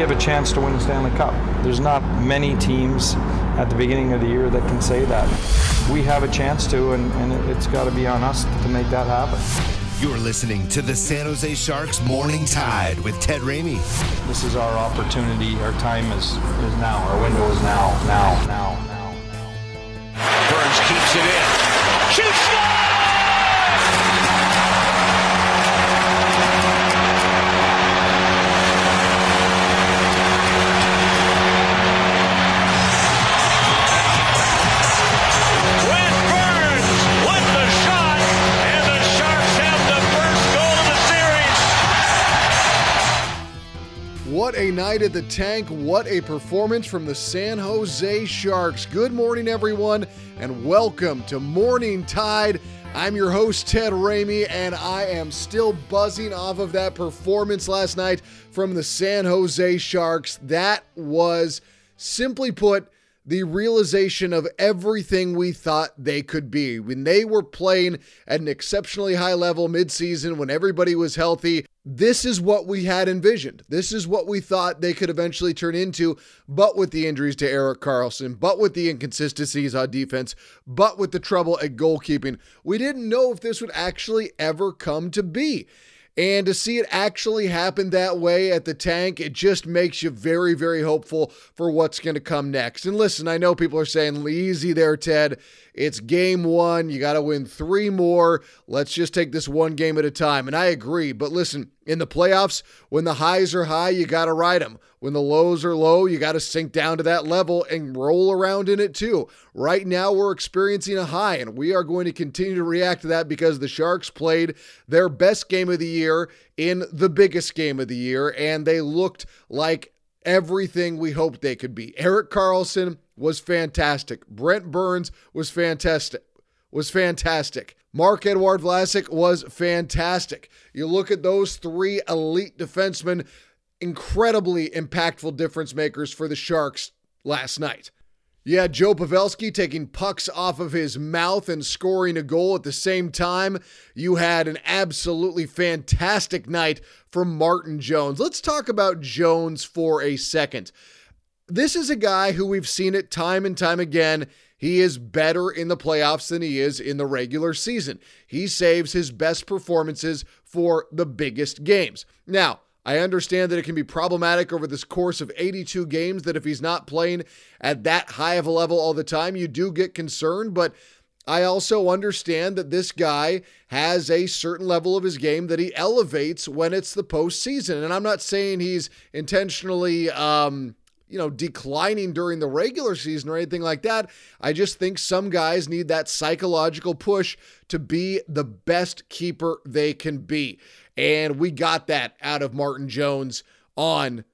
We have a chance to win the Stanley Cup. There's not many teams at the beginning of the year that can say that. We have a chance to, and, and it's got to be on us to make that happen. You're listening to the San Jose Sharks Morning Tide with Ted Ramey. This is our opportunity. Our time is, is now. Our window is now, now, now, now. Burns keeps it in. Shoots! A night at the tank. What a performance from the San Jose Sharks. Good morning, everyone, and welcome to Morning Tide. I'm your host, Ted Ramey, and I am still buzzing off of that performance last night from the San Jose Sharks. That was, simply put, the realization of everything we thought they could be. When they were playing at an exceptionally high level midseason, when everybody was healthy, this is what we had envisioned. This is what we thought they could eventually turn into, but with the injuries to Erik Karlsson, but with the inconsistencies on defense, but with the trouble at goalkeeping. We didn't know if this would actually ever come to be. And to see it actually happen that way at the tank, it just makes you very, very hopeful for what's going to come next. And listen, I know people are saying, easy there, Ted. It's game one. You got to win three more. Let's just take this one game at a time. And I agree. But listen, in the playoffs, when the highs are high, you got to ride them. When the lows are low, you got to sink down to that level and roll around in it too. Right now, we're experiencing a high, and we are going to continue to react to that because the Sharks played their best game of the year in the biggest game of the year, and they looked like everything we hoped they could be. Erik Karlsson was fantastic. Brent Burns was fantastic. Was fantastic. Marc-Edouard Vlasic was fantastic. You look at those three elite defensemen, incredibly impactful difference makers for the Sharks last night. You had Joe Pavelski taking pucks off of his mouth and scoring a goal at the same time. You had an absolutely fantastic night from Martin Jones. Let's talk about Jones for a second. This is a guy who we've seen it time and time again. He is better in the playoffs than he is in the regular season. He saves his best performances for the biggest games. Now, I understand that it can be problematic over this course of 82 games that if he's not playing at that high of a level all the time, you do get concerned. But I also understand that this guy has a certain level of his game that he elevates when it's the postseason. And I'm not saying he's intentionally, um, you know, declining during the regular season or anything like that. I just think some guys need that psychological push to be the best keeper they can be. And we got that out of Martin Jones on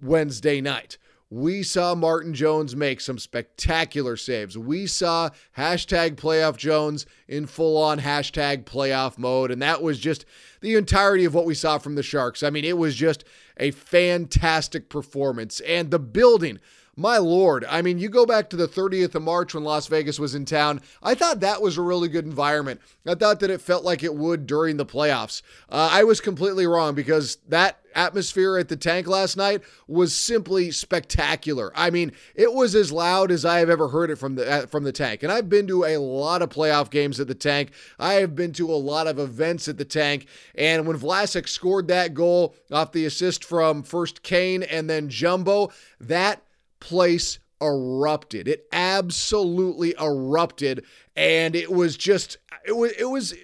Wednesday night. We saw Martin Jones make some spectacular saves. We saw hashtag playoff Jones in full on hashtag playoff mode. And that was just the entirety of what we saw from the Sharks. I mean, it was just a fantastic performance. And the building, my lord, I mean, you go back to the 30th of March when Las Vegas was in town. I thought that was a really good environment. I thought that it felt like it would during the playoffs. Uh, I was completely wrong because that atmosphere at the tank last night was simply spectacular. I mean, it was as loud as I have ever heard it from the uh, from the tank. And I've been to a lot of playoff games at the tank. I have been to a lot of events at the tank. And when Vlasic scored that goal off the assist from first Kane and then Jumbo, that place erupted. It absolutely erupted and it was just it was it was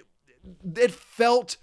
it felt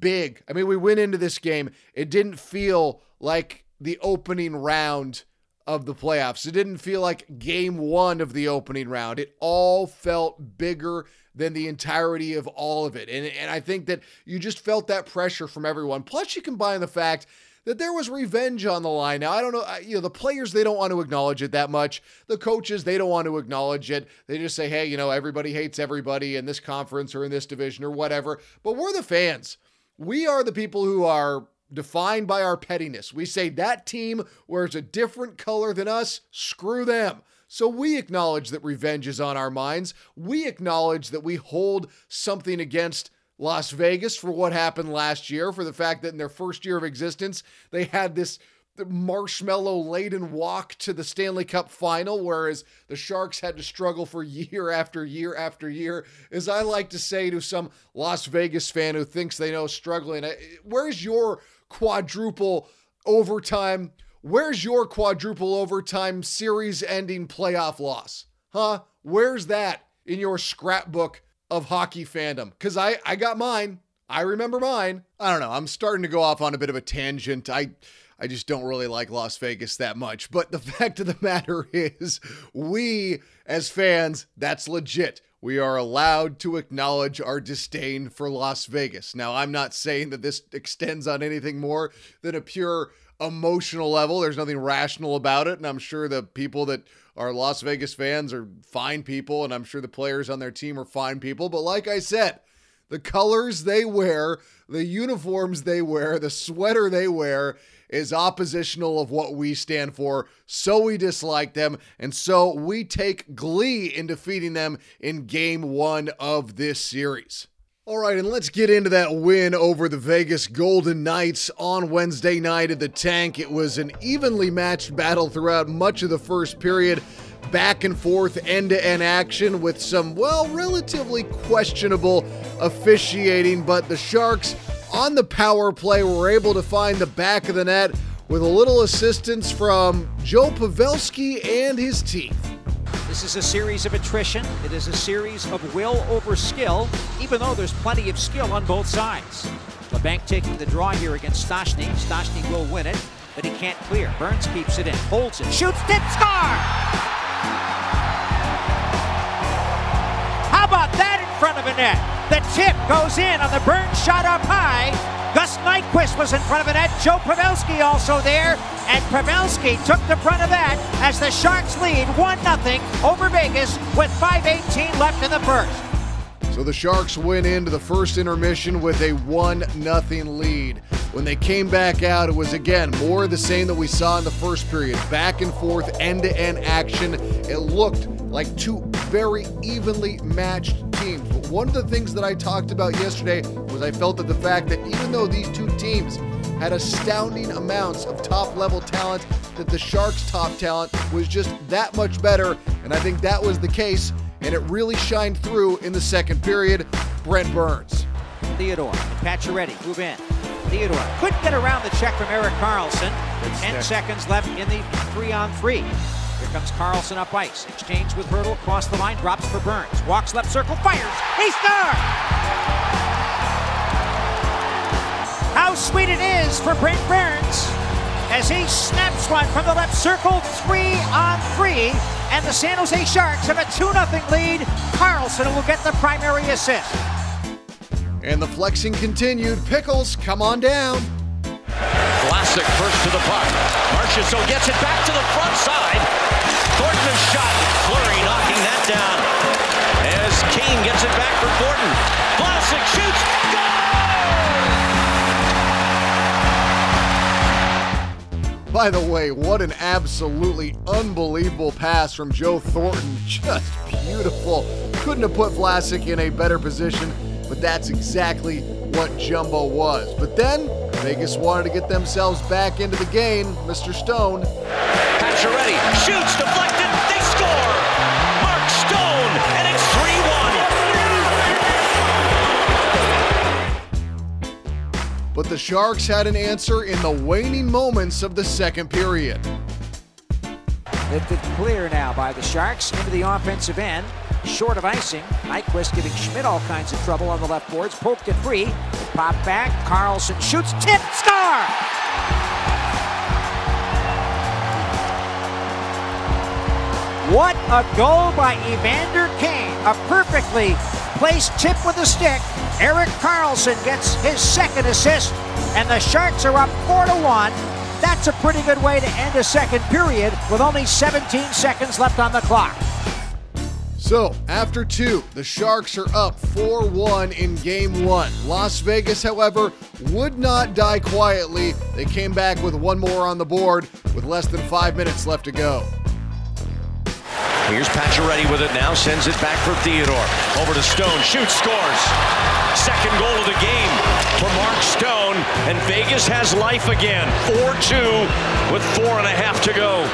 big. I mean, we went into this game, it didn't feel like the opening round of the playoffs. It didn't feel like game one of the opening round. It all felt bigger than the entirety of all of it. And, and I think that you just felt that pressure from everyone. Plus, you combine the fact that there was revenge on the line. Now, I don't know, you know, the players, they don't want to acknowledge it that much. The coaches, they don't want to acknowledge it. They just say, hey, you know, everybody hates everybody in this conference or in this division or whatever. But we're the fans. We are the people who are defined by our pettiness. We say that team wears a different color than us, screw them. So we acknowledge that revenge is on our minds. We acknowledge that we hold something against Las Vegas for what happened last year, for the fact that in their first year of existence, they had this marshmallow laden walk to the Stanley Cup final, whereas the Sharks had to struggle for year after year after year. As I like to say to some Las Vegas fan who thinks they know struggling, where's your quadruple overtime. Where's your quadruple overtime series ending playoff loss? Huh? Where's that in your scrapbook of hockey fandom? Because I, I got mine. I remember mine. I don't know. I'm starting to go off on a bit of a tangent. I I just don't really like Las Vegas that much. But the fact of the matter is, we as fans, that's legit we are allowed to acknowledge our disdain for Las Vegas. Now, I'm not saying that this extends on anything more than a pure emotional level. There's nothing rational about it. And I'm sure the people that are Las Vegas fans are fine people. And I'm sure the players on their team are fine people. But like I said, the colors they wear, the uniforms they wear, the sweater they wear is oppositional of what we stand for. So we dislike them. And so we take glee in defeating them in game one of this series. All right, and let's get into that win over the Vegas Golden Knights on Wednesday night at the tank. It was an evenly matched battle throughout much of the first period back and forth end to end action with some, well, relatively questionable officiating, but the Sharks on the power play were able to find the back of the net with a little assistance from Joe Pavelski and his team. This is a series of attrition. It is a series of will over skill, even though there's plenty of skill on both sides. Labanc taking the draw here against Stastny. Stastny will win it, but he can't clear. Burns keeps it in, holds it, shoots, tip, score! How about that in front of a net? The tip goes in on the Burns shot up high. Gus Nyquist was in front of it. net. Joe Pavelski also there. And Pavelski took the front of that as the Sharks lead 1 0 over Vegas with 5.18 left in the first. So the Sharks went into the first intermission with a 1 0 lead. When they came back out, it was again more of the same that we saw in the first period. Back and forth, end to end action. It looked like two very evenly matched teams. But one of the things that I talked about yesterday was I felt that the fact that even though these two teams had astounding amounts of top level talent, that the Sharks' top talent was just that much better. And I think that was the case, and it really shined through in the second period. Brent Burns. Theodore and Pacioretty move in. Theodore couldn't get around the check from Erik Karlsson. Ten seconds left in the three on three. Comes Karlsson up ice. Exchange with Hertl across the line. Drops for Burns. Walks left circle. Fires. He scores! How sweet it is for Brent Burns as he snaps one from the left circle. Three on three. And the San Jose Sharks have a 2 0 lead. Karlsson will get the primary assist. And the flexing continued. Pickles, come on down. Vlasic first to the puck. Marchessault gets it back to the front side. Thornton shot. Fleury knocking that down. As Kane gets it back for Thornton. Vlasic shoots. Goal! By the way, what an absolutely unbelievable pass from Joe Thornton. Just beautiful. Couldn't have put Vlasic in a better position, but that's exactly what Jumbo was. But then Vegas wanted to get themselves back into the game. Mr. Stone. Pacioretty shoots, deflected, they score! Mark Stone, and it's 3 1. But the Sharks had an answer in the waning moments of the second period. Lifted clear now by the Sharks into the offensive end. Short of icing. Nyquist giving Schmidt all kinds of trouble on the left boards. Poked it free. Pop back. Karlsson shoots. Tip. Star! What a goal by Evander Kane. A perfectly placed tip with a stick. Erik Karlsson gets his second assist, and the Sharks are up 4 to 1. That's a pretty good way to end a second period with only 17 seconds left on the clock. So, after two, the Sharks are up 4 1 in game one. Las Vegas, however, would not die quietly. They came back with one more on the board with less than five minutes left to go. Here's Pacioretty with it now, sends it back for Theodore. Over to Stone, shoots, scores. Second goal of the game for Mark Stone, and Vegas has life again. 4-2 with four and a half to go.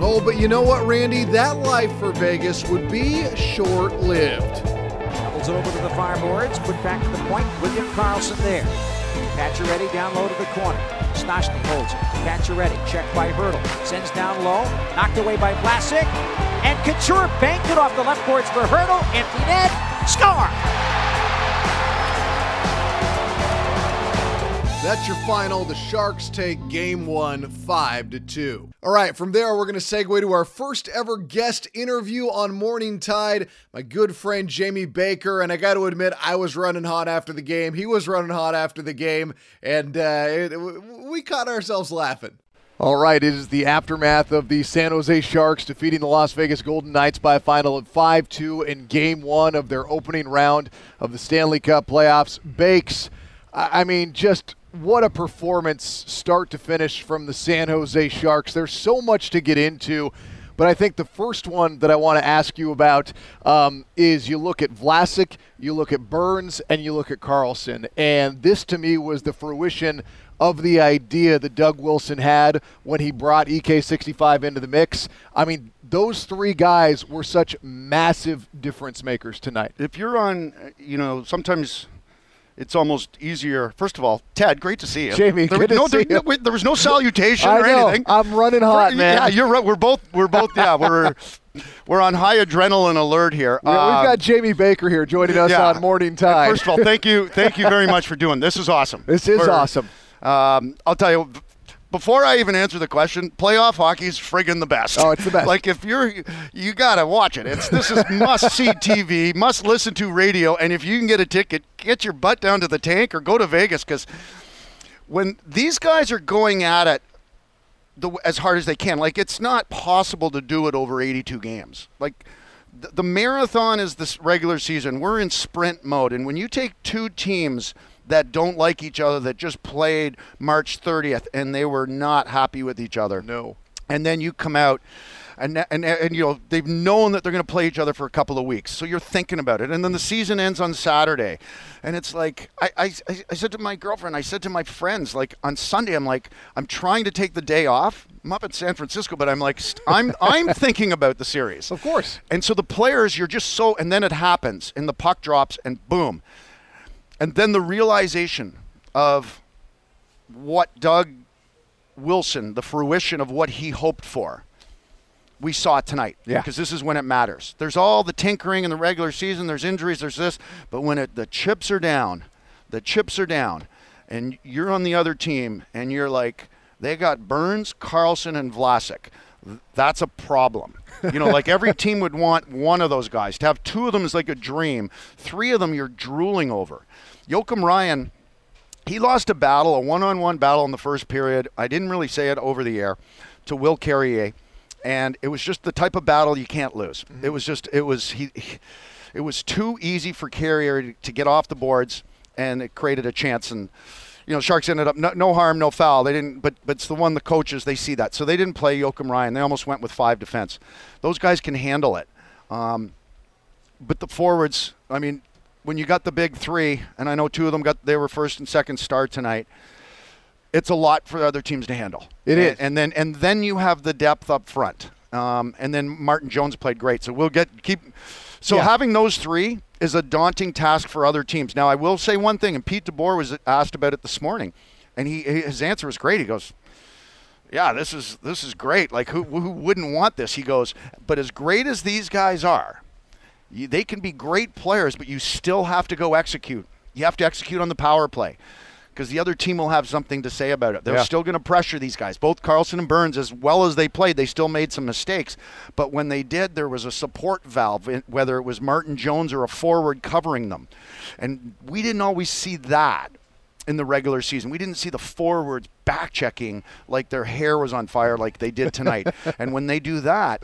Oh, but you know what, Randy? That life for Vegas would be short lived. Doubles over to the far boards, put back to the point. William Karlsson there. Pacioretty down low to the corner. Stastny holds it. Pacioretty, checked by Hertl. Sends down low, knocked away by Vlasic. And Couture banked it off the left boards for Hertl. Empty net, score! That's your final. The Sharks take game one, five to two. All right, from there, we're going to segue to our first ever guest interview on Morning Tide. My good friend Jamie Baker. And I got to admit, I was running hot after the game. He was running hot after the game. And uh, it, we caught ourselves laughing. All right, it is the aftermath of the San Jose Sharks defeating the Las Vegas Golden Knights by a final of 5 2 in game one of their opening round of the Stanley Cup playoffs. Bakes, I mean, just what a performance start to finish from the San Jose Sharks. There's so much to get into. But I think the first one that I want to ask you about um, is you look at Vlasic, you look at Burns, and you look at Karlsson. And this to me was the fruition of the idea that Doug Wilson had when he brought EK65 into the mix. I mean, those three guys were such massive difference makers tonight. If you're on, you know, sometimes it's almost easier. First of all, Ted, great to see you. Jamie, there, good to no, see there, you. there was no salutation I or know. anything. I'm running hot, For- man. Yeah, you're right. We're both we're both yeah we're we're on high adrenaline alert here. Yeah, Um, We've got Jamie Baker here joining us yeah. on Morning And Tide. First of all, thank you thank you very much for doing this. Is awesome. This is awesome. Um, I'll tell you. Before I even answer the question, playoff hockey is friggin' the best. Oh, it's the best. Like if you're, you gotta watch it. It's this is must see TV, must listen to radio, and if you can get a ticket, get your butt down to the tank or go to Vegas because when these guys are going at it the, as hard as they can, like it's not possible to do it over 82 games. Like the, the marathon is this regular season. We're in sprint mode, and when you take two teams that don't like each other that just played March 30th and they were not happy with each other. No. And then you come out and, and, and you know they've known that they're going to play each other for a couple of weeks, so you're thinking about it. And then the season ends on Saturday, and it's like I, I, I said to my girlfriend, I said to my friends, like on Sunday, I'm like I'm trying to take the day off. I'm up in San Francisco, but I'm like st- I'm I'm thinking about the series, Of course. and so the players, you're just so, and then it happens, and the puck drops, and boom, and then the realization of what Doug Wilson, the fruition of what he hoped for, we saw tonight. Yeah. Because this is when it matters. There's all the tinkering in the regular season, there's injuries, there's this, but when it, the chips are down, the chips are down, and you're on the other team, and you're like, they got Burns, Karlsson, and Vlasic. That's a problem. You know, like every team would want one of those guys. To have two of them is like a dream. Three of them you're drooling over. Joakim Ryan, he lost a battle, a one-on-one battle in the first period. I didn't really say it over the air to Will Carrier, and it was just the type of battle you can't lose. Mm-hmm. It was just it was he, he- it was too easy for Carrier to, to get off the boards, and it created a chance. And you know, Sharks ended up no, no harm, no foul. They didn't, but but it's the one the coaches they see that, so they didn't play Joakim Ryan. They almost went with five defense. Those guys can handle it. Um, but the forwards, I mean, when you got the big three, and I know two of them got they were first and second star tonight. It's a lot for other teams to handle. It is, is. and then and then you have the depth up front. Um, and then Martin Jones played great, so we'll get keep. So Yeah. having those three is a daunting task for other teams. Now I will say one thing, and Pete DeBoer was asked about it this morning, and he his answer was great. He goes, yeah, this is this is great. Like who who wouldn't want this? He goes, but as great as these guys are, you, they can be great players, but you still have to go execute. You have to execute on the power play. Because the other team will have something to say about it. They're Yeah. still going to pressure these guys. Both Karlsson and Burns, as well as they played, they still made some mistakes. But when they did, there was a support valve, eh, whether it was Martin Jones or a forward covering them. And we didn't always see that in the regular season. We didn't see the forwards back checking like their hair was on fire like they did tonight. and when they do that,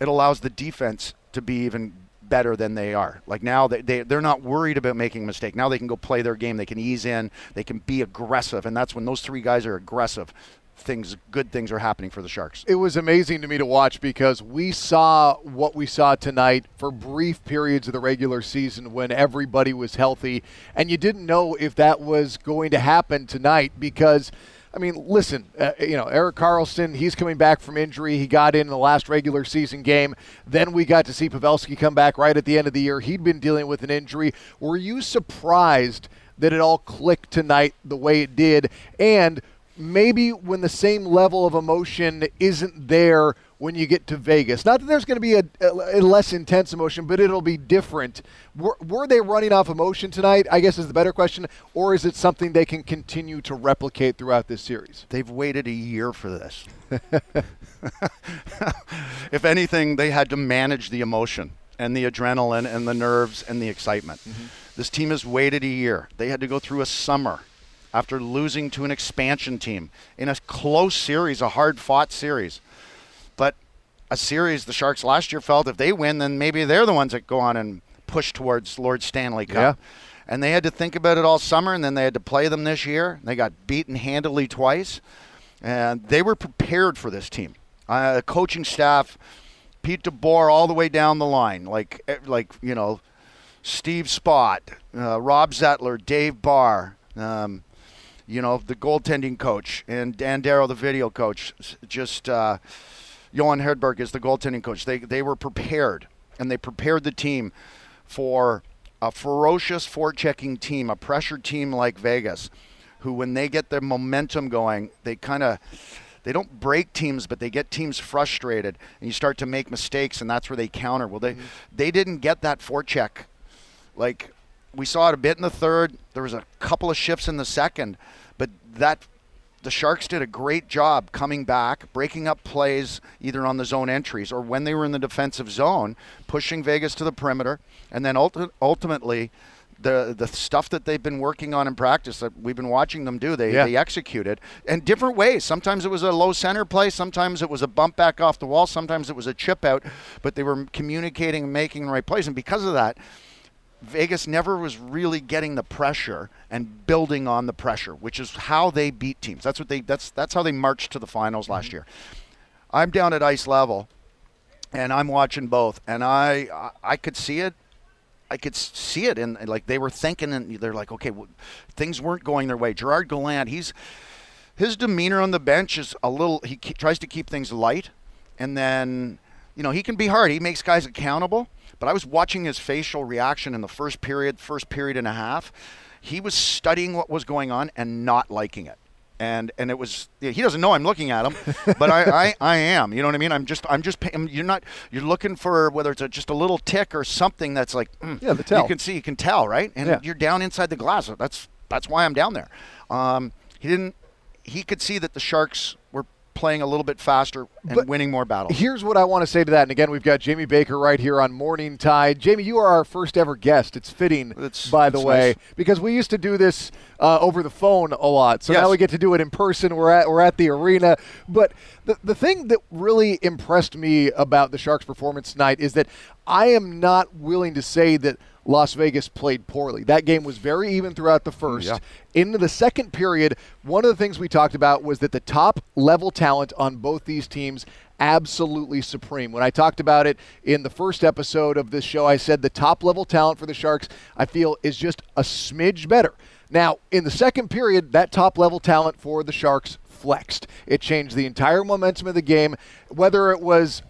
it allows the defense to be even better than they are. Like now they, they they're not worried about making a mistake. Now they can go play their game. They can ease in. They can be aggressive. And that's when those three guys are aggressive. Things good things are happening for the Sharks. it was amazing to me to watch because we saw what we saw tonight for brief periods of the regular season when everybody was healthy, and you didn't know if that was going to happen tonight because. I mean, listen, uh, you know, Erik Karlsson, he's coming back from injury. He got in the last regular season game. Then we got to see Pavelski come back right at the end of the year. He'd been dealing with an injury. Were you surprised that it all clicked tonight the way it did? And maybe when the same level of emotion isn't there when you get to Vegas. Not that there's going to be a, a, less intense emotion, but it'll be different. Were, were they running off emotion tonight? I guess is the better question. Or is it something they can continue to replicate throughout this series? They've waited a year for this. if anything, they had to manage the emotion and the adrenaline and the nerves and the excitement. Mm-hmm. This team has waited a year. They had to go through a summer after losing to an expansion team in a close series, a hard fought series. But a series the Sharks last year felt if they win, then maybe they're the ones that go on and push towards Lord Stanley Cup. Yeah. And they had to think about it all summer, and then they had to play them this year. They got beaten handily twice, and they were prepared for this team. Uh, the coaching staff, Pete DeBoer, all the way down the line, like eh, like you know, Steve Spott, uh, Rob Zettler, Dave Barr, um, you know, the goaltending coach, and Dan Darrow, the video coach. Just uh, Johan Hedberg is the goaltending coach. They they were prepared, and they prepared the team for a ferocious forechecking team, a pressure team like Vegas, who when they get their momentum going, they kind of they don't break teams, but they get teams frustrated, and you start to make mistakes, and that's where they counter. Well, they they didn't get that forecheck like we saw it a bit in the third. There was a couple of shifts in the second, but that the Sharks did a great job coming back, breaking up plays either on the zone entries or when they were in the defensive zone, pushing Vegas to the perimeter, and then ulti- ultimately. The, the stuff that they've been working on in practice that we've been watching them do, they, Yeah. they executed in different ways. Sometimes it was a low center play, sometimes it was a bump back off the wall, sometimes it was a chip out, but they were communicating and making the right plays. And because of that, Vegas never was really getting the pressure and building on the pressure, which is how they beat teams. That's what they that's that's how they marched to the finals last mm-hmm. year. I'm down at ice level and I'm watching both and I I, I could see it I could see it and like they were thinking and they're like okay well, things weren't going their way. Gerard Gallant, he's his demeanor on the bench is a little he ke- tries to keep things light and then you know he can be hard he makes guys accountable but i was watching his facial reaction in the first period first period and a half he was studying what was going on and not liking it and and it was he doesn't know I'm looking at him, but I, I, I am. You know what I mean? I'm just I'm just you're not you're looking for whether it's a, just a little tick or something that's like mm, Yeah, the tell. You can see you can tell right, and Yeah. you're down inside the glass. That's that's why I'm down there. Um, he didn't. He could see that the Sharks were playing a little bit faster and But winning more battles. Here's what I want to say to that. And again, we've got Jamie Baker right here on Morning Tide. Jamie, you are our first ever guest. It's fitting, It's- by the way, nice. because we used to do this uh, over the phone a lot. So Yes. now we get to do it in person. We're at we're at the arena. But the the thing that really impressed me about the Sharks' performance tonight is that I am not willing to say that Las Vegas played poorly. That game was very even throughout the first. Yeah. Into the second period, one of the things we talked about was that the top level talent on both these teams absolutely supreme. When I talked about it in the first episode of this show, I said the top level talent for the Sharks, I feel, is just a smidge better. Now, in the second period, that top level talent for the Sharks flexed. It changed the entire momentum of the game, whether it was,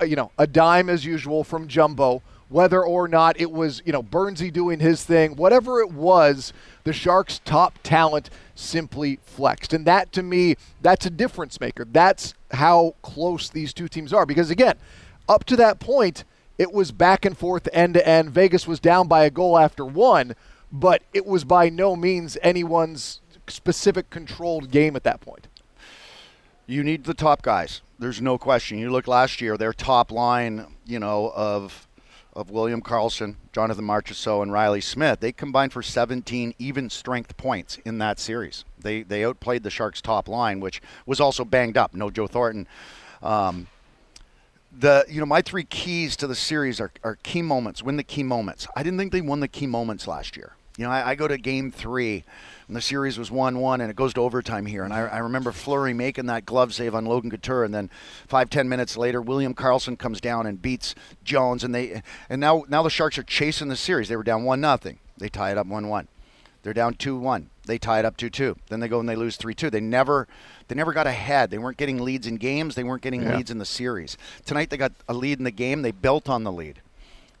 uh, you know, a dime as usual from Jumbo, whether or not it was, you know, Burnsy doing his thing, whatever it was, the Sharks' top talent simply flexed. And that to me, that's a difference maker. That's how close these two teams are. Because again, up to that point, it was back and forth end to end. Vegas was down by a goal after one, but it was by no means anyone's specific controlled game at that point? You need the top guys. There's no question. You look last year, their top line, you know, of of William Karlsson, Jonathan Marchessault, and Reilly Smith, they combined for 17 even strength points in that series. They they outplayed the Sharks' top line, which was also banged up. No Joe Thornton. Um, the you know my three keys to the series are, are key moments. Win the key moments. I didn't think they won the key moments last year. You know, I, I go to game three, and the series was 1 1, and it goes to overtime here. And I, I remember Fleury making that glove save on Logan Couture, and then five, ten minutes later, William Karlsson comes down and beats Jones. And they and now now the Sharks are chasing the series. They were down 1 nothing. They tie it up 1 1. They're down 2 1. They tie it up 2 2. Then they go and they lose 3 2. They never. They never got ahead. They weren't getting leads in games. They weren't getting Yeah. leads in the series. Tonight they got a lead in the game. They built on the lead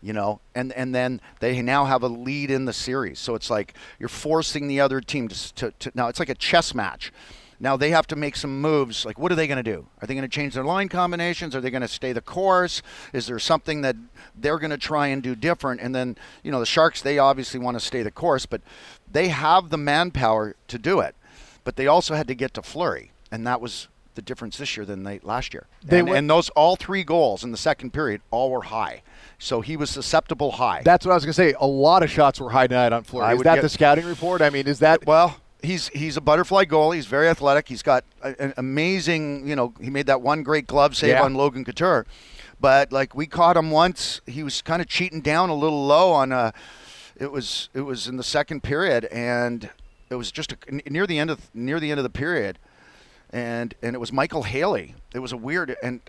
you know and and then they now have a lead in the series. So it's like you're forcing the other team to, to, to now it's like a chess match. Now they have to make some moves like what are they going to do? Are they going to change their line combinations? Are they going to stay the course? Is there something that they're going to try and do different? And then you know the sharks they obviously want to stay the course but they have the manpower to do it. But they also had to get to Fleury and that was the difference this year than they last year They and, went- and those all three goals in the second period all were high so he was susceptible high That's what I was going to say. A lot of shots were high tonight on Fleury. I Is that get- the scouting report? I mean, is that well he's he's a butterfly goalie he's very athletic he's got an amazing you know he made that one great glove save Yeah. on logan couture but like we caught him once he was kind of cheating down a little low on a it was it was in the second period and it was just a, near the end of near the end of the period and and it was Micheal Haley. It was a weird and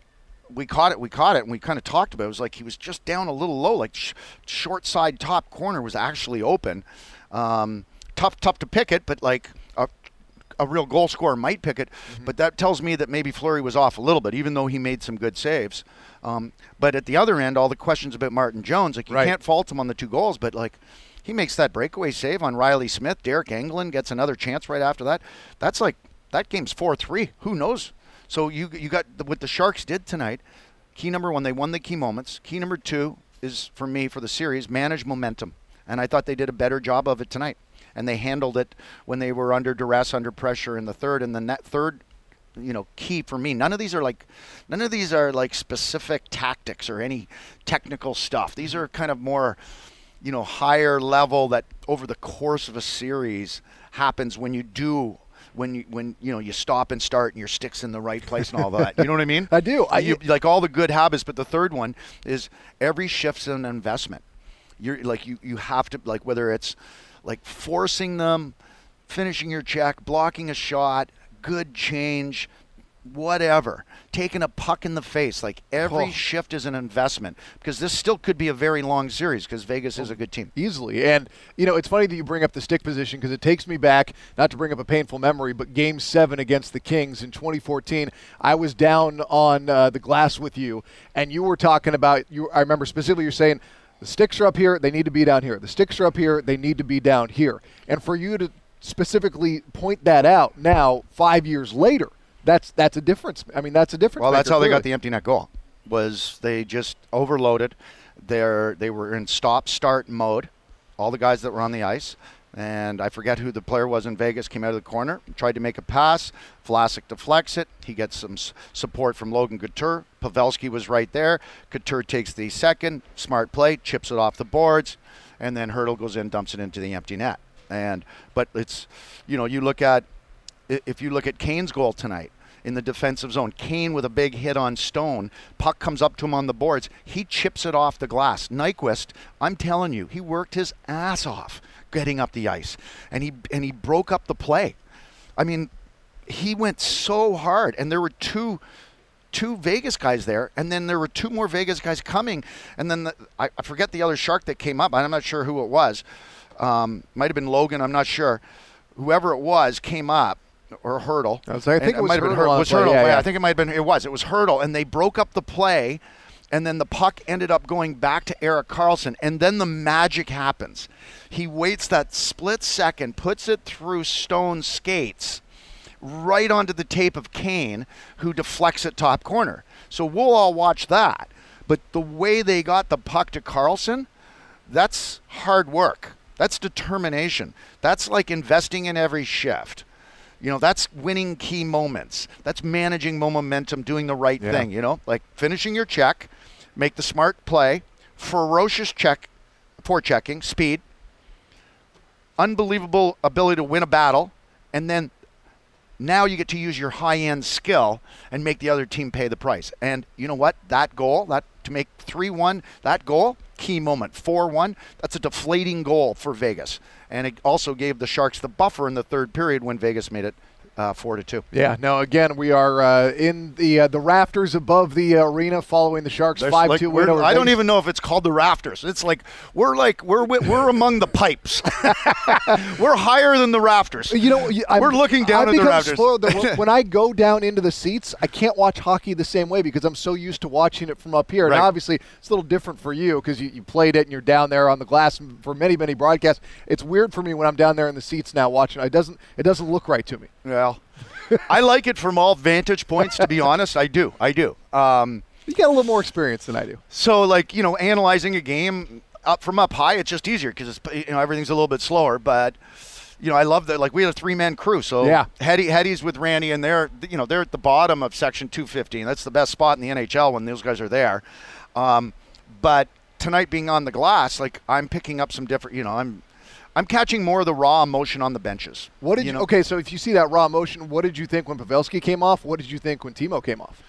we caught it. We caught it, and we kind of talked about. it. It was like he was just down a little low, like sh- short side top corner was actually open. Um, tough, tough to pick it, but like a, a real goal scorer might pick it. But that tells me that maybe Fleury was off a little bit, even though he made some good saves. Um, but at the other end, all the questions about Martin Jones, like you Right. can't fault him on the two goals, but like. He makes that breakaway save on Reilly Smith. Deryk Engelland gets another chance right after that. That's like that game's four three. Who knows? So you you got what the Sharks did tonight. Key number one, they won the key moments. Key number two is for me for the series manage momentum, and I thought they did a better job of it tonight. And they handled it when they were under duress, under pressure in the third. And the net third, you know, key for me. None of these are like, none of these are like specific tactics or any technical stuff. These are kind of more you know higher level that over the course of a series happens when you do when you when you know you stop and start and your sticks in the right place and all that. You know what i mean? I do. I- you, like all the good habits but the third one is every shift's an investment. You're like you you have to like whether it's like forcing them finishing your check blocking a shot good change whatever taking a puck in the face like every Oh. shift is an investment because this still could be a very long series because vegas is a good team easily. And you know, it's funny that you bring up the stick position because it takes me back, not to bring up a painful memory, but Game Seven against the Kings in 2014. I was down on uh, the glass with you, and you were talking about. You, I remember specifically you're saying. The sticks are up here, they need to be down here. The sticks are up here, they need to be down here. And for you to specifically point that out now, five years later, that's that's a difference. I mean, that's a difference. Well, that's how they got the empty net goal. Was they just overloaded? They're they were in stop start mode. All the guys that were on the ice, and I forget who the player was in Vegas. Came out of the corner, tried to make a pass. Vlasic deflects it. He gets some s- support from Logan Couture. Pavelski was right there. Couture takes the second smart play, chips it off the boards, and then Hertl goes in, dumps it into the empty net. And but it's, you know, you look at if you look at Kane's goal tonight in the defensive zone, Kane with a big hit on Stone, puck comes up to him on the boards, he chips it off the glass. Nyquist, I'm telling you, he worked his ass off getting up the ice, and he and he broke up the play. I mean, he went so hard, and there were two two Vegas guys there, and then there were two more Vegas guys coming, and then the, I, I forget the other shark that came up. I'm not sure who it was. Um, might have been Logan. I'm not sure. Whoever it was came up, or Hertl. I was like, I think And it was might have been Hertl Hur- was. Hertl. Yeah, Yeah, yeah. I think it might have been. It was. It was Hertl, and they broke up the play, and then the puck ended up going back to Erik Karlsson, and then the magic happens. He waits that split second, puts it through Stone's skates right onto the tape of Kane, who deflects it top corner. So we'll all watch that. But the way they got the puck to Karlsson, that's hard work. That's determination. That's like investing in every shift. You know, that's winning key moments. That's managing momentum, doing the right Yeah. thing, you know? Like finishing your check, make the smart play, ferocious check, for checking, speed, unbelievable ability to win a battle, and then now you get to use your high-end skill and make the other team pay the price. And you know what? That goal, that to make 3-1, that goal, key moment. 4-1, that's a deflating goal for Vegas. And it also gave the Sharks the buffer in the third period when Vegas made it uh, 4 to 2. Yeah, no. Again, we are uh, in the uh, the rafters above the arena, following the Sharks There's five like- two win over. I don't even know if it's called the rafters. It's like we're like we're we're among the pipes. we're higher than the rafters. You know, I'm- we're looking down I've at the rafters. spoiled that when, when I go down into the seats, I can't watch hockey the same way because I'm so used to watching it from up here. Right. Now, obviously, it's a little different for you because you, you played it and you're down there on the glass for many, many broadcasts. It's weird for me when I'm down there in the seats now watching. It doesn't it doesn't look right to me. Well, I like it from all vantage points. To be honest, I do. I do. Um, You got a little more experience than I do. so, like you know, analyzing a game up from up high, it's just easier because it's you know everything's a little bit slower. But you know, I love that. Like we had a three man crew, so Yeah. Hetty, Hetty's with Randy, and they're you know they're at the bottom of section 215. That's the best spot in the NHL when those guys are there. Um, but tonight being on the glass, like I'm picking up some different. You know, I'm I'm catching more of the raw emotion on the benches. What did you? know? okay, so if you see that raw emotion, what did you think when Pavelski came off? What did you think when Timo came off?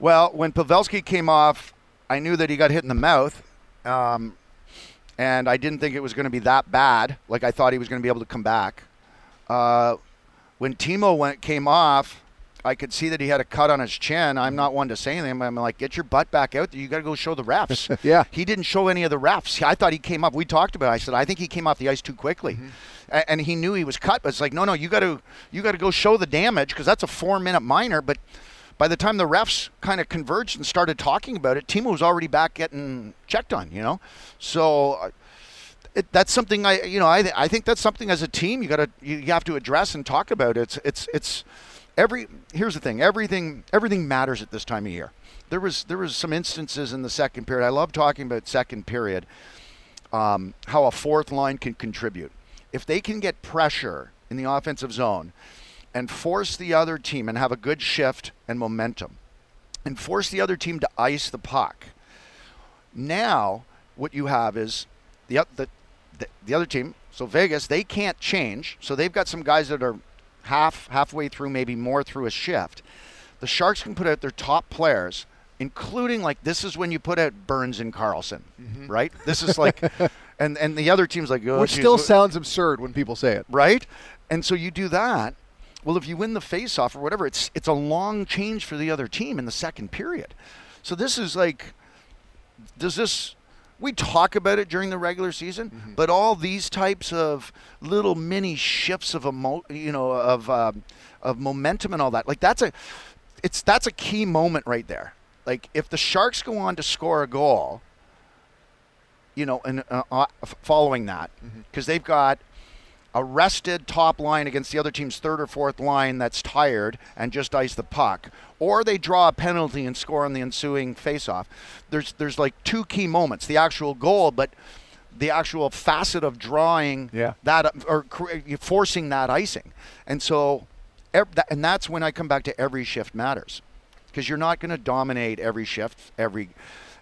Well, when Pavelski came off, I knew that he got hit in the mouth, um, and I didn't think it was going to be that bad. Like I thought he was going to be able to come back. Uh, when Timo went came off, I could see that he had a cut on his chin. I'm not one to say anything. I'm like, get your butt back out there. You got to go show the refs. Yeah. He didn't show any of the refs. I thought he came up. We talked about. it. I said I think he came off the ice too quickly, A- and he knew he was cut. But it's like, no, no, you got to you got to go show the damage because that's a four minute minor. But by the time the refs kind of converged and started talking about it, Timo was already back getting checked on. You know, so. uh, It, that's something I, you know, I, th- I think that's something as a team you got to you have to address and talk about. It's it's it's every here's the thing everything everything matters at this time of year. There was there was some instances in the second period i love talking about second period um, how a fourth line can contribute. If they can get pressure in the offensive zone and force the other team and have a good shift and momentum and force the other team to ice the puck now what you have is the, the, the, the other team so vegas they can't change so they've got some guys that are half halfway through maybe more through a shift the sharks can put out their top players including like this is when you put out burns and carlson mm-hmm. right this is like and and the other team's like oh, Which geez, still what- sounds absurd when people say it. right? And so you do that. Well, if you win the face-off or whatever, it's it's a long change for the other team in the second period. So this is like, does this? We talk about it during the regular season, but all these types of little mini shifts of emo, you know, of um, of momentum and all that, like that's a, it's that's a key moment right there. Like if the Sharks go on to score a goal, you know, and uh, uh, following that, because they've got a rested top line against the other team's third or fourth line that's tired and just ice the puck, or they draw a penalty and score on the ensuing faceoff. There's there's like two key moments: the actual goal, but the actual facet of drawing Yeah. that or forcing that icing. And so, and that's when I come back to every shift matters, because you're not going to dominate every shift every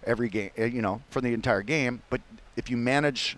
every game, uh, you know, for the entire game. But if you manage,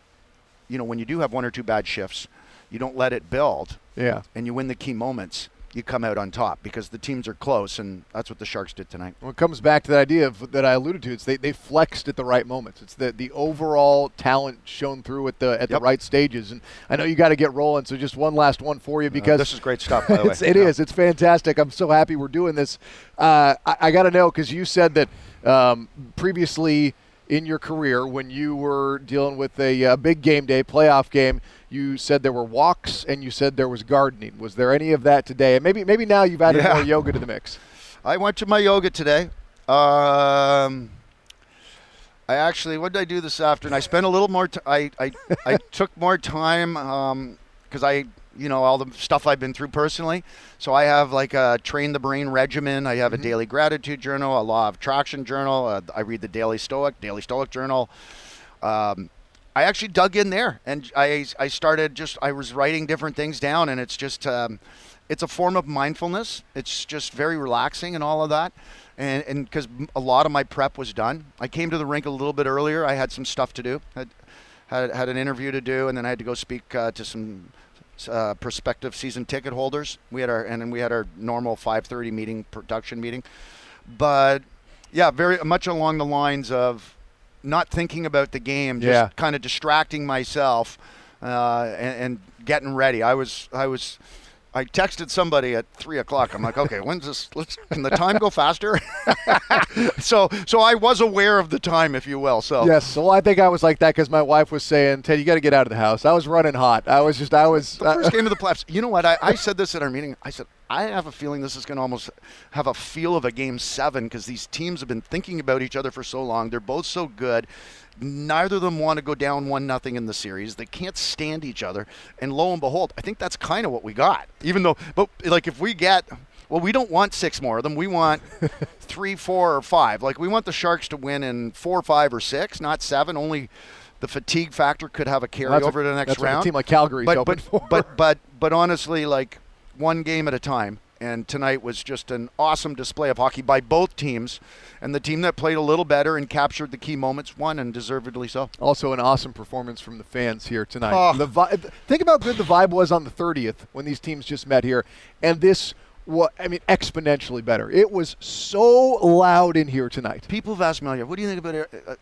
you know, when you do have one or two bad shifts, you don't let it build, Yeah. and you win the key moments. You come out on top because the teams are close, and that's what the Sharks did tonight. Well, it comes back to the idea of, that I alluded to. It's they, they flexed at the right moments. It's the the overall talent shown through at the at Yep. the right stages. And I know you got to get rolling. So just one last one for you because Uh, this is great stuff, by the way. it's, it Yeah. is. It's fantastic. I'm so happy we're doing this. Uh, I, I got to know because you said that um, previously in your career, when you were dealing with a uh, big game day, playoff game, you said there were walks and you said there was gardening. Was there any of that today? And maybe maybe now you've added Yeah. more yoga to the mix. I went to my yoga today. Um, I actually, what did I do this afternoon? I spent a little more. T- I, I I took more time because I, you know, all the stuff I've been through personally. So I have like a train the brain regimen. I have a daily gratitude journal, a law of attraction journal. Uh, I read the Daily Stoic, Daily Stoic journal. Um, I actually dug in there and I, I started just I was writing different things down and it's just um, it's a form of mindfulness. It's just very relaxing and all of that. And and because a lot of my prep was done, I came to the rink a little bit earlier. I had some stuff to do. Had had, had an interview to do, and then I had to go speak uh, to some uh, prospective season ticket holders. We had our and then we had our normal 5:30 meeting, production meeting. But yeah, very much along the lines of not thinking about the game, just Yeah. kind of distracting myself uh, and, and getting ready. I was I was. I texted somebody at three o'clock. I'm like, okay, when's this? Let's, can the time go faster? so, so I was aware of the time, if you will. So, Yes, so I think I was like that because my wife was saying, "Ted, you got to get out of the house." I was running hot. I was just, I was. the first uh, game of the playoffs. You know what? I, I said this at our meeting. I said I have a feeling this is going to almost have a feel of a game seven because these teams have been thinking about each other for so long. They're both so good. Neither of them want to go down one nothing in the series. They can't stand each other. And lo and behold, I think that's kind of what we got. Even though, but like if we get. Well, we don't want six more of them. We want three, four, or five. Like we want the Sharks to win in four, five, or six, not seven. Only the fatigue factor could have a carryover what- to the next that's what a round. team like Calgary's but, but, for. but but but honestly, like one game at a time. And tonight was just an awesome display of hockey by both teams, and the team that played a little better and captured the key moments won, and deservedly so. Also, an awesome performance from the fans here tonight. Oh. The vi- think about how good the vibe was on the 30th when these teams just met here, and this, wa I mean, exponentially better. It was so loud in here tonight. People have asked me, "What do you think about Erik- uh,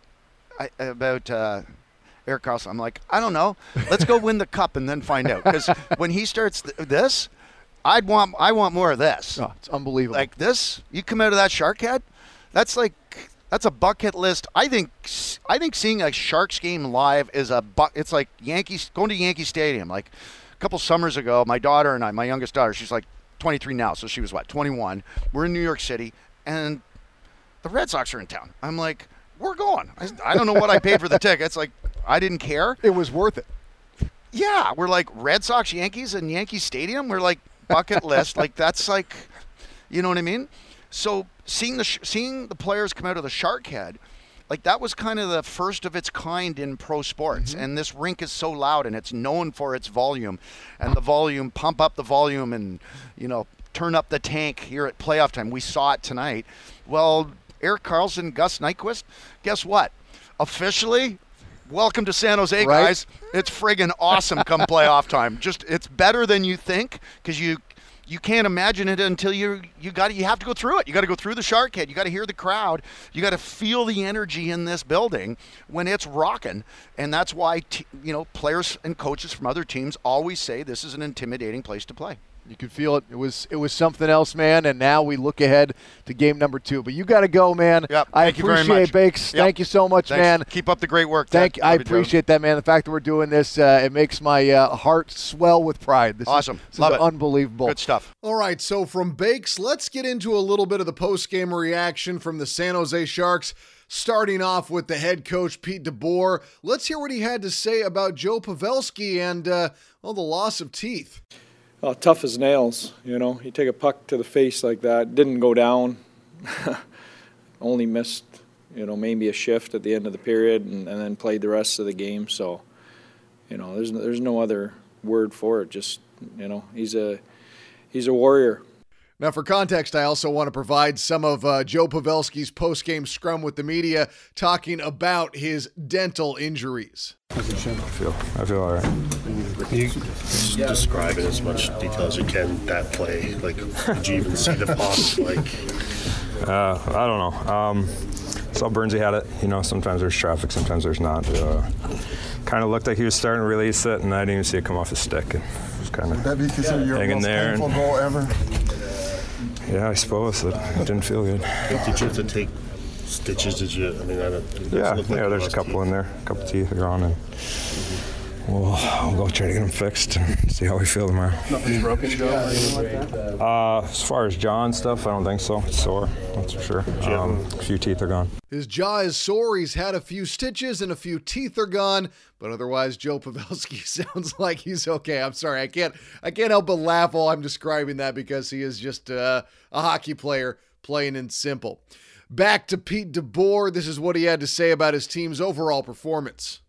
I, about uh, Erik Karlsson?" I'm like, I don't know. Let's go win the cup and then find out. Because when he starts th- this, I'd want I want more of this. Oh, it's unbelievable. like this you come out of that shark head that's like that's a bucket list i think i think seeing a sharks game live is a bu- it's like yankees going to yankee stadium like a couple summers ago my daughter and i my youngest daughter she's like 23 now so she was what 21 we're in new york city and the red sox are in town i'm like we're going i, I don't know what i paid for the tickets like i didn't care it was worth it. yeah, we're like Red Sox, Yankees, and Yankee Stadium. We're like bucket list. Like that's like, you know what I mean? So seeing the sh- seeing the players come out of the Shark Head, like that was kind of the first of its kind in pro sports. Mm-hmm. And this rink is so loud, and it's known for its volume, and the volume pump up the volume, and you know turn up the tank here at playoff time. We saw it tonight. Well, Erik Karlsson, Gus Nyquist, guess what? Officially, welcome to San Jose, Right. guys. It's friggin' awesome come playoff time. Just it's better than you think because you you can't imagine it until you you got you have to go through it. You got to go through the shark head. You got to hear the crowd. You got to feel the energy in this building when it's rocking, and that's why t- you know players and coaches from other teams always say this is an intimidating place to play. You could feel it. It was it was something else, man. And now we look ahead to game number two. But you got to go, man. Yep, I thank you very appreciate much. Bakes. Yep. Thank you so much, Thanks. man. Keep up the great work. Thank. Ted. I you, Joe. appreciate that, man. The fact that we're doing this, uh, it makes my uh, heart swell with pride. This Awesome. Is, this Love is it. unbelievable. Good stuff. All right, so from Bakes, let's get into a little bit of the post-game reaction from the San Jose Sharks. Starting off with the head coach Pete DeBoer, let's hear what he had to say about Joe Pavelski and uh, well, the loss of teeth. Uh, tough as nails. You know, you take a puck to the face like that, didn't go down, only missed, you know, maybe a shift at the end of the period, and, and then played the rest of the game. So, you know, there's there's no other word for it. Just you know, he's a he's a warrior. Now, for context, I also want to provide some of uh, Joe Pavelski's post-game scrum with the media, talking about his dental injuries. I feel, I feel all right. You just describe in as much detail as you can that play. Like, did you even see the pop? Like, Uh, I don't know. Um, saw Burnsy had it. You know, sometimes there's traffic, sometimes there's not. Uh, kind of looked like he was starting to release it, and I didn't even see it come off his stick. And it was kind of that be considered your hanging most there. painful and- goal ever? yeah, I suppose it, it didn't feel good. did you have to take stitches? Did you? I mean, I don't. Yeah, like yeah. There's a couple teeth. in there, a couple teeth are gone, and we'll, we'll go try to get them fixed and see how we feel tomorrow. Nothing's broken, Joe. or anything like that? Uh, as far as John stuff, I don't think so. It's sore, that's for sure. Um, a few teeth are gone. His jaw is sore. He's had a few stitches and a few teeth are gone, but otherwise, Joe Pavelski sounds like he's okay. I'm sorry, I can't, I can't help but laugh while I'm describing that because he is just uh, a hockey player, plain and simple. Back to Pete DeBoer. This is what he had to say about his team's overall performance.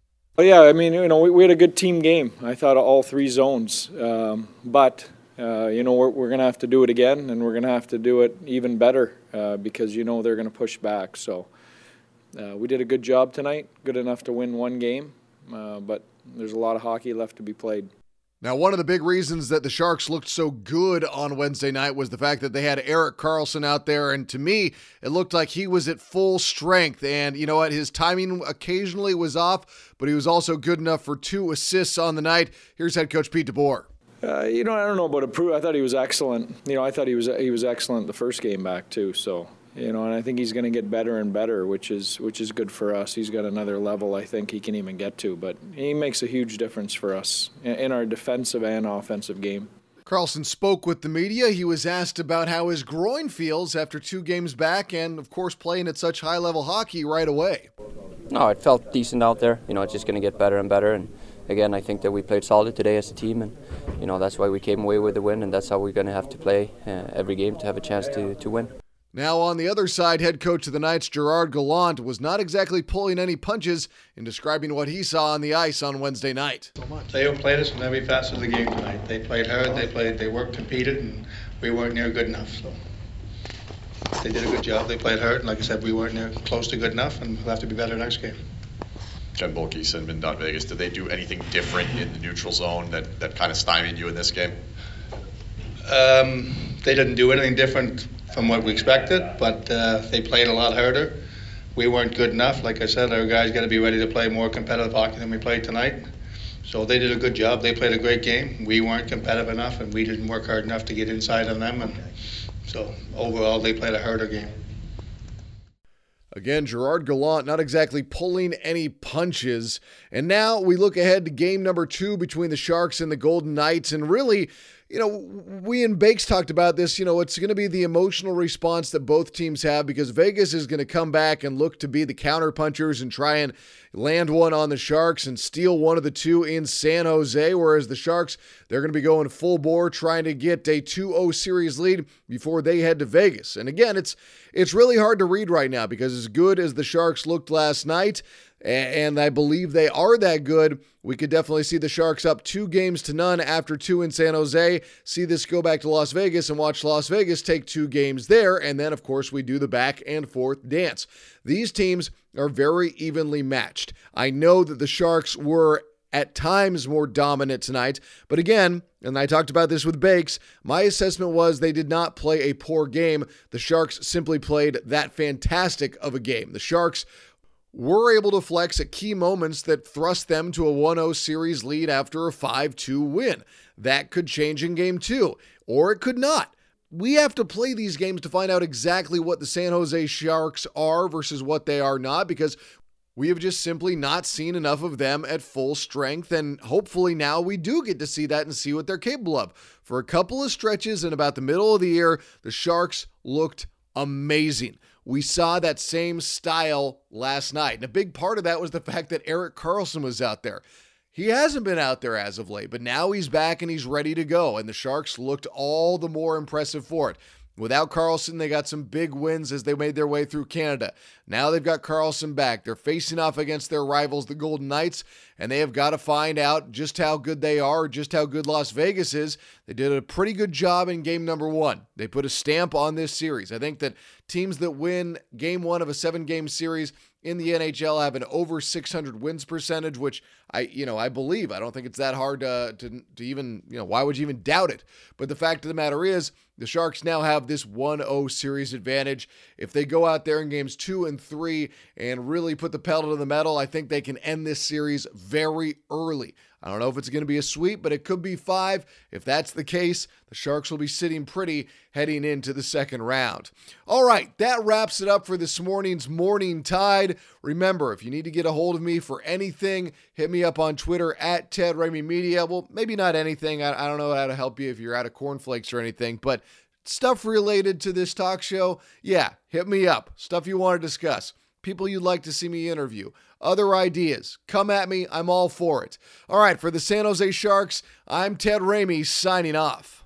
Yeah, I mean, you know, we, we had a good team game. I thought all three zones, um, but uh, you know, we're, we're going to have to do it again, and we're going to have to do it even better uh, because you know they're going to push back. So uh, we did a good job tonight, good enough to win one game, uh, but there's a lot of hockey left to be played. Now, one of the big reasons that the Sharks looked so good on Wednesday night was the fact that they had Erik Karlsson out there. And to me, it looked like he was at full strength. And you know what? His timing occasionally was off, but he was also good enough for two assists on the night. Here's head coach Pete DeBoer. Uh, you know, I don't know about approve. I thought he was excellent. You know, I thought he was he was excellent the first game back too. So you know, and I think he's going to get better and better, which is which is good for us. He's got another level I think he can even get to, but he makes a huge difference for us in our defensive and offensive game. Karlsson spoke with the media. He was asked about how his groin feels after two games back and, of course, playing at such high level hockey right away. No, it felt decent out there. You know, it's just going to get better and better. And again, I think that we played solid today as a team. And, you know, that's why we came away with the win. And that's how we're going to have to play uh, every game to have a chance to, to win. Now, on the other side, head coach of the Knights, Gerard Gallant, was not exactly pulling any punches in describing what he saw on the ice on Wednesday night. They played us in every facet of the game tonight. They played hard, they played, they worked, competed, and we weren't near good enough. So they did a good job. They played hard, and like I said, we weren't near close to good enough, and we'll have to be better next game. Ken Boehlke, SinBin Vegas. Did they do anything different in the neutral zone that, that kind of stymied you in this game? Um, they didn't do anything different from what we expected, but uh, they played a lot harder. We weren't good enough. Like I said, our guys got to be ready to play more competitive hockey than we played tonight. So they did a good job. They played a great game. We weren't competitive enough, and we didn't work hard enough to get inside on them. And so overall, they played a harder game. Again, Gerard Gallant not exactly pulling any punches. And now we look ahead to game number two between the Sharks and the Golden Knights. And really, you know, we and Bakes talked about this. You know, it's going to be the emotional response that both teams have because Vegas is going to come back and look to be the counterpunchers and try and land one on the Sharks and steal one of the two in San Jose. Whereas the Sharks, they're going to be going full bore trying to get a 2-0 series lead before they head to Vegas. And again, it's it's really hard to read right now because as good as the Sharks looked last night, and I believe they are that good. We could definitely see the Sharks up two games to none after two in San Jose. See this go back to Las Vegas and watch Las Vegas take two games there. And then, of course, we do the back and forth dance. These teams are very evenly matched. I know that the Sharks were at times more dominant tonight. But again, and I talked about this with Bakes, my assessment was they did not play a poor game. The Sharks simply played that fantastic of a game. The Sharks were able to flex at key moments that thrust them to a 1 0 series lead after a 5 2 win. That could change in game two, or it could not. We have to play these games to find out exactly what the San Jose Sharks are versus what they are not because we have just simply not seen enough of them at full strength. And hopefully now we do get to see that and see what they're capable of. For a couple of stretches in about the middle of the year, the Sharks looked amazing. We saw that same style last night. And a big part of that was the fact that Erik Karlsson was out there. He hasn't been out there as of late, but now he's back and he's ready to go. And the Sharks looked all the more impressive for it. Without Karlsson, they got some big wins as they made their way through Canada. Now they've got Karlsson back. They're facing off against their rivals, the Golden Knights, and they have got to find out just how good they are, just how good Las Vegas is. They did a pretty good job in game number one. They put a stamp on this series. I think that teams that win game one of a seven game series in the NHL have an over 600 wins percentage, which I, you know, I believe. I don't think it's that hard to, to, to even, you know, why would you even doubt it? But the fact of the matter is, the Sharks now have this 1 0 series advantage. If they go out there in games two and three and really put the pedal to the metal, I think they can end this series very early. I don't know if it's going to be a sweep, but it could be five. If that's the case, the Sharks will be sitting pretty heading into the second round. All right, that wraps it up for this morning's Morning Tide. Remember, if you need to get a hold of me for anything, hit me up on Twitter at Ted Ramey Media. Well, maybe not anything. I, I don't know how to help you if you're out of cornflakes or anything, but stuff related to this talk show, yeah, hit me up. Stuff you want to discuss people you'd like to see me interview, other ideas, come at me. I'm all for it. All right, for the San Jose Sharks, I'm Ted Ramey signing off.